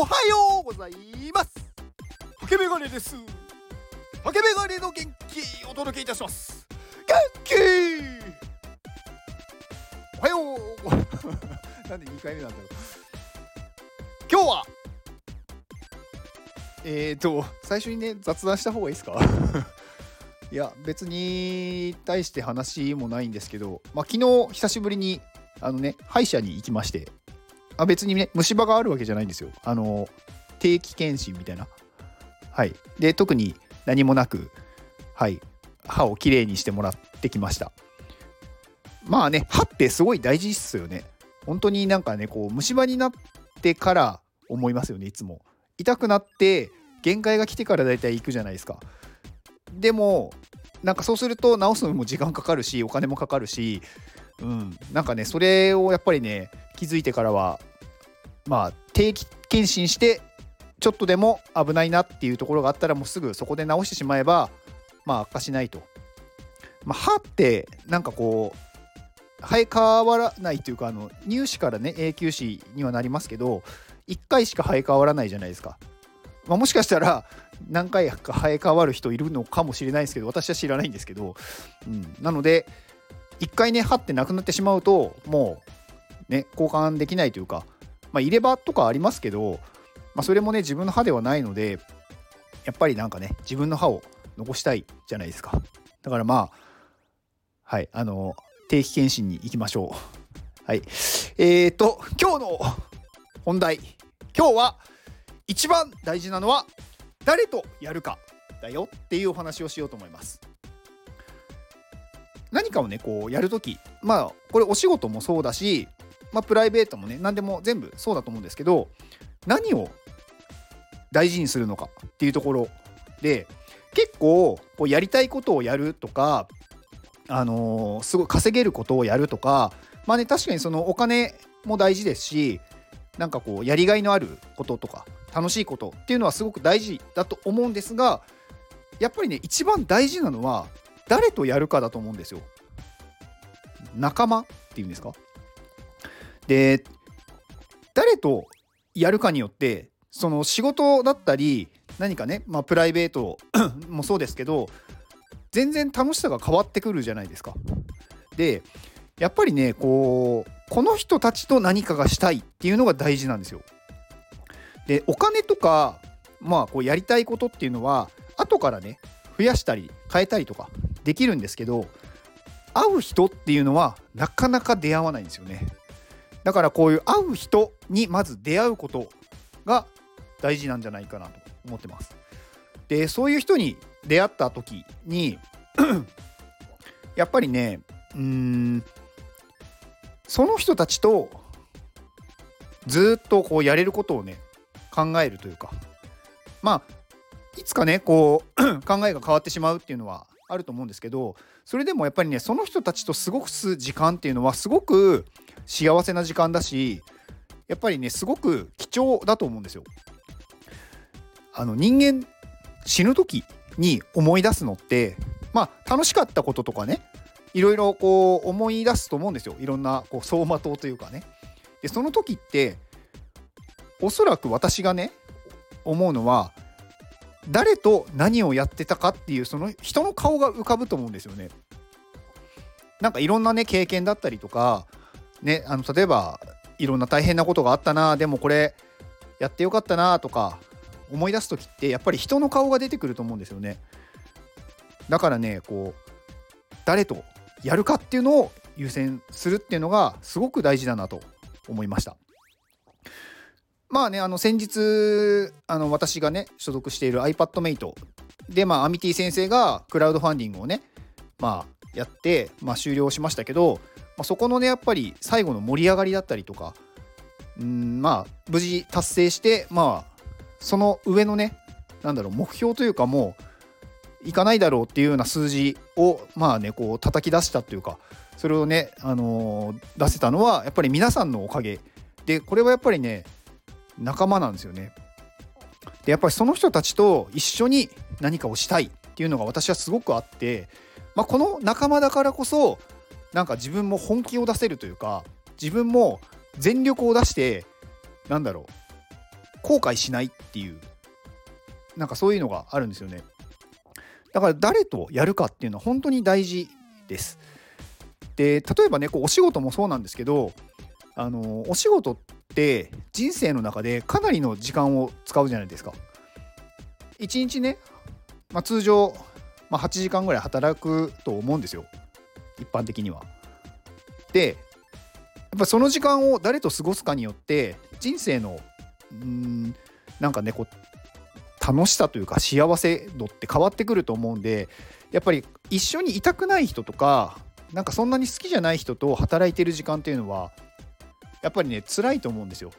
おはようございます。ハケメガネです。ハケメガネの元気お届けいたします。元気おはよう。なんで2回目なんだろう。今日はえーと最初にね雑談した方がいいですか？いや別に対して話もないんですけど、まあ、昨日久しぶりにあのね歯医者に行きまして。あ別にね虫歯があるわけじゃないんですよ。あの定期検診みたいな。はい。で特に何もなくはい。歯をきれいにしてもらってきました。まあね歯ってすごい大事っすよね。本当になんかねこう虫歯になってから思いますよねいつも。痛くなって限界が来てからだいたい行くじゃないですか。でもなんかそうすると治すのも時間かかるしお金もかかるし、うん、なんかねそれをやっぱりね気づいてからはまあ定期検診してちょっとでも危ないなっていうところがあったらもうすぐそこで治してしまえばまあ悪化しないと。まあ、歯ってなんかこう生え変わらないというかあの乳歯からね永久歯にはなりますけど1回しか生え変わらないじゃないですか。まあ、もしかしたら何回か生え変わる人いるのかもしれないですけど私は知らないんですけど、うん、なので1回ね歯ってなくなってしまうともうね交換できないというか、まあ、入れ歯とかありますけど、まあ、それもね自分の歯ではないのでやっぱりなんかね自分の歯を残したいじゃないですか。だからまあはいあの定期検診に行きましょう。はい。えーと今日の本題。今日は一番大事なのは誰とやるかだよっていうお話をしようと思います。何かをねこうやるときまあこれお仕事もそうだし、まあ、プライベートもね何でも全部そうだと思うんですけど何を大事にするのかっていうところで結構こうやりたいことをやるとかあのー、すごい稼げることをやるとかまあね確かにそのお金も大事ですしなんかこうやりがいのあることとか楽しいことっていうのはすごく大事だと思うんですがやっぱりね一番大事なのは誰とやるかだと思うんですよ。仲間っていうんですか？で誰とやるかによってその仕事だったり何かね、まあ、プライベート もそうですけど全然楽しさが変わってくるじゃないですか。でやっぱりねこうこの人たちと何かがしたいっていうのが大事なんですよ。でお金とかまあこうやりたいことっていうのは後からね増やしたり変えたりとかできるんですけど会う人っていうのはなかなか出会わないんですよね。だからこういう会う人にまず出会うことが大事なんじゃないかなと思ってます。でそういう人に出会った時にやっぱりねうーんその人たちとずっとこうやれることをね考えるというかまあいつかねこう 考えが変わってしまうっていうのはあると思うんですけどそれでもやっぱりねその人たちと過ごす時間っていうのはすごく幸せな時間だしやっぱりねすごく貴重だと思うんですよ。あの人間死ぬ時に思い出すのってまあ楽しかったこととかねいろいろこう思い出すと思うんですよいろんなこう走馬灯というかね。でその時っておそらく私がね思うのは誰と何をやってたかっていうその人の顔が浮かぶと思うんですよね。なんかいろんなね経験だったりとかねあの例えばいろんな大変なことがあったなでもこれやってよかったなとか思い出す時ってやっぱり人の顔が出てくると思うんですよね。だからねこう誰とやるかっていうのを優先するっていうのがすごく大事だなと思いました。まあねあの先日あの私がね所属している iPadMate でまあアミティ先生がクラウドファンディングをねまあやって、まあ、終了しましたけど、まあ、そこのねやっぱり最後の盛り上がりだったりとかうんまあ無事達成してまあその上のねなんだろう目標というかもういかないだろうっていうような数字をまあねこう叩き出したっていうかそれをね、あのー、出せたのはやっぱり皆さんのおかげでこれはやっぱりね仲間なんですよね。でやっぱりその人たちと一緒に何かをしたいっていうのが私はすごくあって、まあ、この仲間だからこそなんか自分も本気を出せるというか自分も全力を出してなんだろう後悔しないっていうなんかそういうのがあるんですよねだから誰とやるかっていうのは本当に大事ですで例えばねこうお仕事もそうなんですけどあのお仕事ってって人生の中でかなりの時間を使うじゃないですか。1日ね、まあ、通常、まあ、8時間ぐらい働くと思うんですよ。一般的には。でやっぱその時間を誰と過ごすかによって人生のうんなんかねこう楽しさというか幸せ度って変わってくると思うんでやっぱり一緒にいたくない人とかなんかそんなに好きじゃない人と働いてる時間っていうのはやっぱりね辛いと思うんですよ。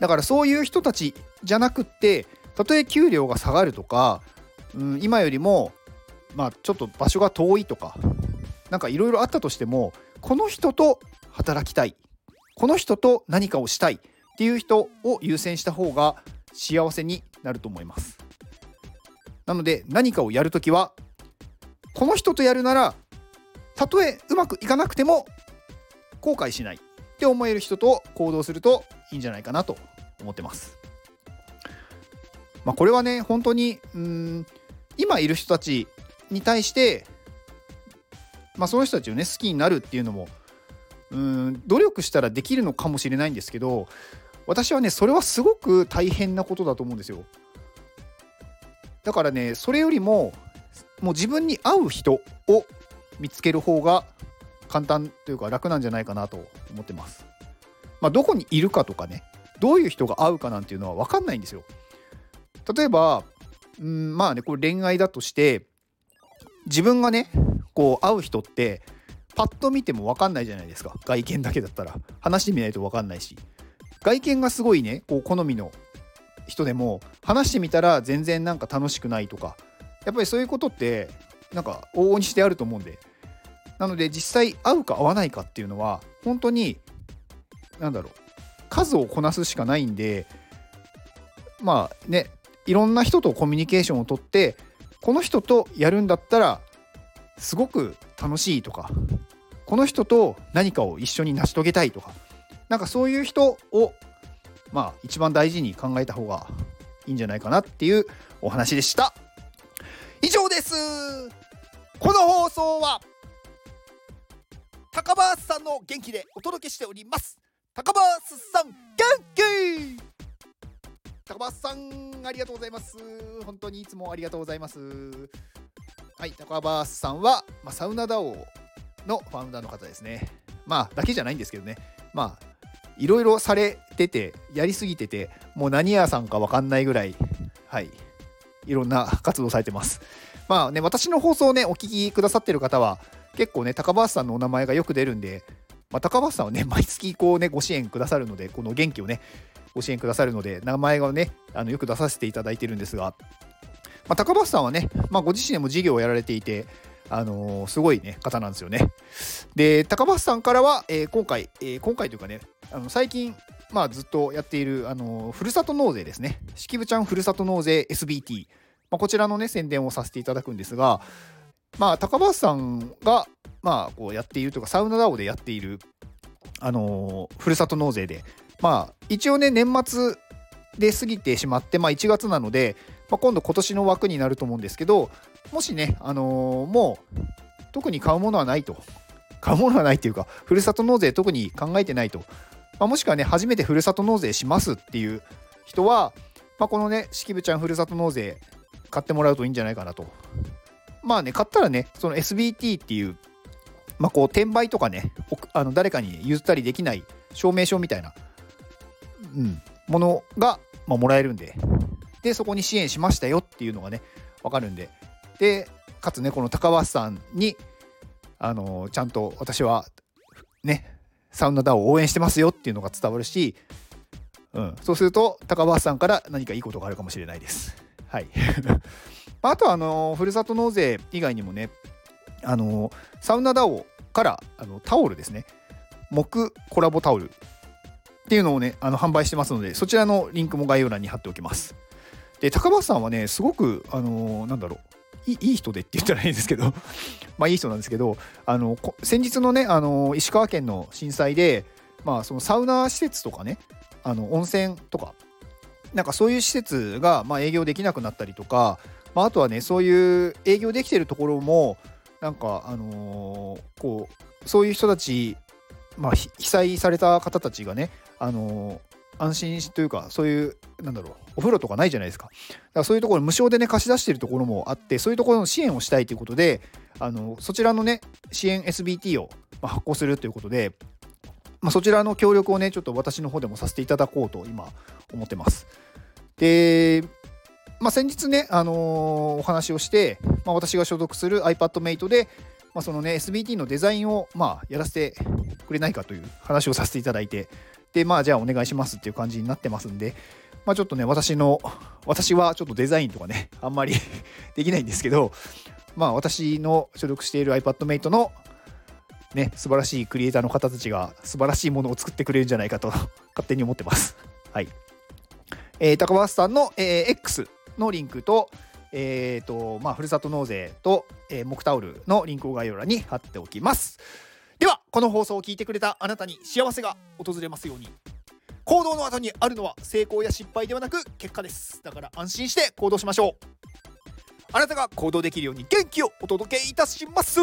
だからそういう人たちじゃなくってたとえ給料が下がるとか、うん、今よりもまあちょっと場所が遠いとかなんかいろいろあったとしてもこの人と働きたい。この人と何かをしたい。っていう人を優先した方が幸せになると思います。なので何かをやるときはこの人とやるならたとえうまくいかなくても後悔しない。って思える人と行動するといいんじゃないかなと思ってます。まあこれはね本当にうん今いる人たちに対してまあその人たちをね好きになるっていうのもうん努力したらできるのかもしれないんですけど私はねそれはすごく大変なことだと思うんですよ。だからねそれよりももう自分に合う人を見つける方が簡単というか楽なんじゃないかなと思ってます。まあどこにいるかとかねどういう人が合うかなんていうのは分かんないんですよ。例えばうんまあねこれ恋愛だとして自分がねこう会う人ってパッと見ても分かんないじゃないですか。外見だけだったら。話してみないと分かんないし。外見がすごいねこう好みの人でも話してみたら全然なんか楽しくないとか。やっぱりそういうことってなんか往々にしてあると思うんで。なので実際合うか合わないかっていうのは本当に何だろう数をこなすしかないんでまあねいろんな人とコミュニケーションをとってこの人とやるんだったらすごく楽しいとかこの人と何かを一緒に成し遂げたいとかなんかそういう人をまあ一番大事に考えた方がいいんじゃないかなっていうお話でした。以上です。この放送は高橋さんの元気でお届けしております。高橋さん元気！高橋さんありがとうございます。本当にいつもありがとうございます。はい高橋さんは、まあ、サウナダオのファウンダーの方ですね。まあだけじゃないんですけどね。まあいろいろされててやりすぎててもう何屋さんか分かんないぐらいはいいろんな活動されてます。まあね私の放送をねお聞きくださってる方は結構ね高橋さんのお名前がよく出るんで、まあ、高橋さんはね 毎月こうねご支援くださるのでこの元気をねご支援くださるので名前がねあのよく出させていただいてるんですが、まあ、高橋さんはね、まあ、ご自身でも事業をやられていてあのー、すごいね方なんですよね。で高橋さんからは、えー、今回、えー、今回というかねあの最近まあずっとやっているあのふるさと納税ですね式部ちゃんふるさと納税 SBT、まあ、こちらのね宣伝をさせていただくんですがまあ高橋さんがまあこうやっているとかサウナダオでやっているあのふるさと納税でまあ一応ね年末で過ぎてしまって、まあ、1月なので、まあ、今度今年の枠になると思うんですけどもしね、あのー、もう特に買うものはないと。買うものはないっていうかふるさと納税特に考えてないと、まあ、もしくはね初めてふるさと納税しますっていう人は、まあ、このね式部ちゃんふるさと納税買ってもらうといいんじゃないかなと。まあね買ったらねその SBT っていうまあこう転売とかねあの誰かに譲ったりできない証明書みたいなうん、ものが、まあ、もらえるんで。でそこに支援しましたよっていうのがね分かるんで。でかつねこの高橋さんにあのちゃんと私はねサウナダを応援してますよっていうのが伝わるし、うん、そうすると高橋さんから何かいいことがあるかもしれないです。はい、あとはあのふるさと納税以外にもねあのサウナダオからあのタオルですね木コラボタオルっていうのをね、あの販売してますので、そちらのリンクも概要欄に貼っておきます。で、高橋さんはね、すごく、あの、なんだろう、いい人でって言ったらいいんですけど まあいい人なんですけど、あの先日のね、あの石川県の震災で、まあ、そのサウナ施設とかね、あの温泉とかなんかそういう施設がまあ営業できなくなったりとか、まあ、あとはねそういう営業できてるところもなんかあのーこうそういう人たち、まあ、被災された方たちがね、あのー安心というかそういうなんだろうお風呂とかないじゃないですか。だからそういうところ無償でね貸し出してるところもあってそういうところの支援をしたいということであのそちらのね支援 SBT をま発行するということで、まあ、そちらの協力をねちょっと私の方でもさせていただこうと今思ってます。でまあ、先日ね、あのーお話をして、まあ、私が所属する iPadMate で、まあ、そのね SBT のデザインを、まあ、やらせてくれないかという話をさせていただいてでまあじゃあお願いしますっていう感じになってますんで、まあ、ちょっとね私の私はちょっとデザインとかねあんまり できないんですけどまあ私の所属している iPadMate のね素晴らしいクリエイターの方たちが素晴らしいものを作ってくれるんじゃないかと勝手に思ってます。はい。えー高橋さんの、えー X のリンクと、えーとまあ、ふるさと納税と、えー、木タオルのリンクを概要欄に貼っておきます。では、この放送を聞いてくれたあなたに幸せが訪れますように。行動の後にあるのは成功や失敗ではなく結果です。だから安心して行動しましょう。あなたが行動できるように元気をお届けいたします。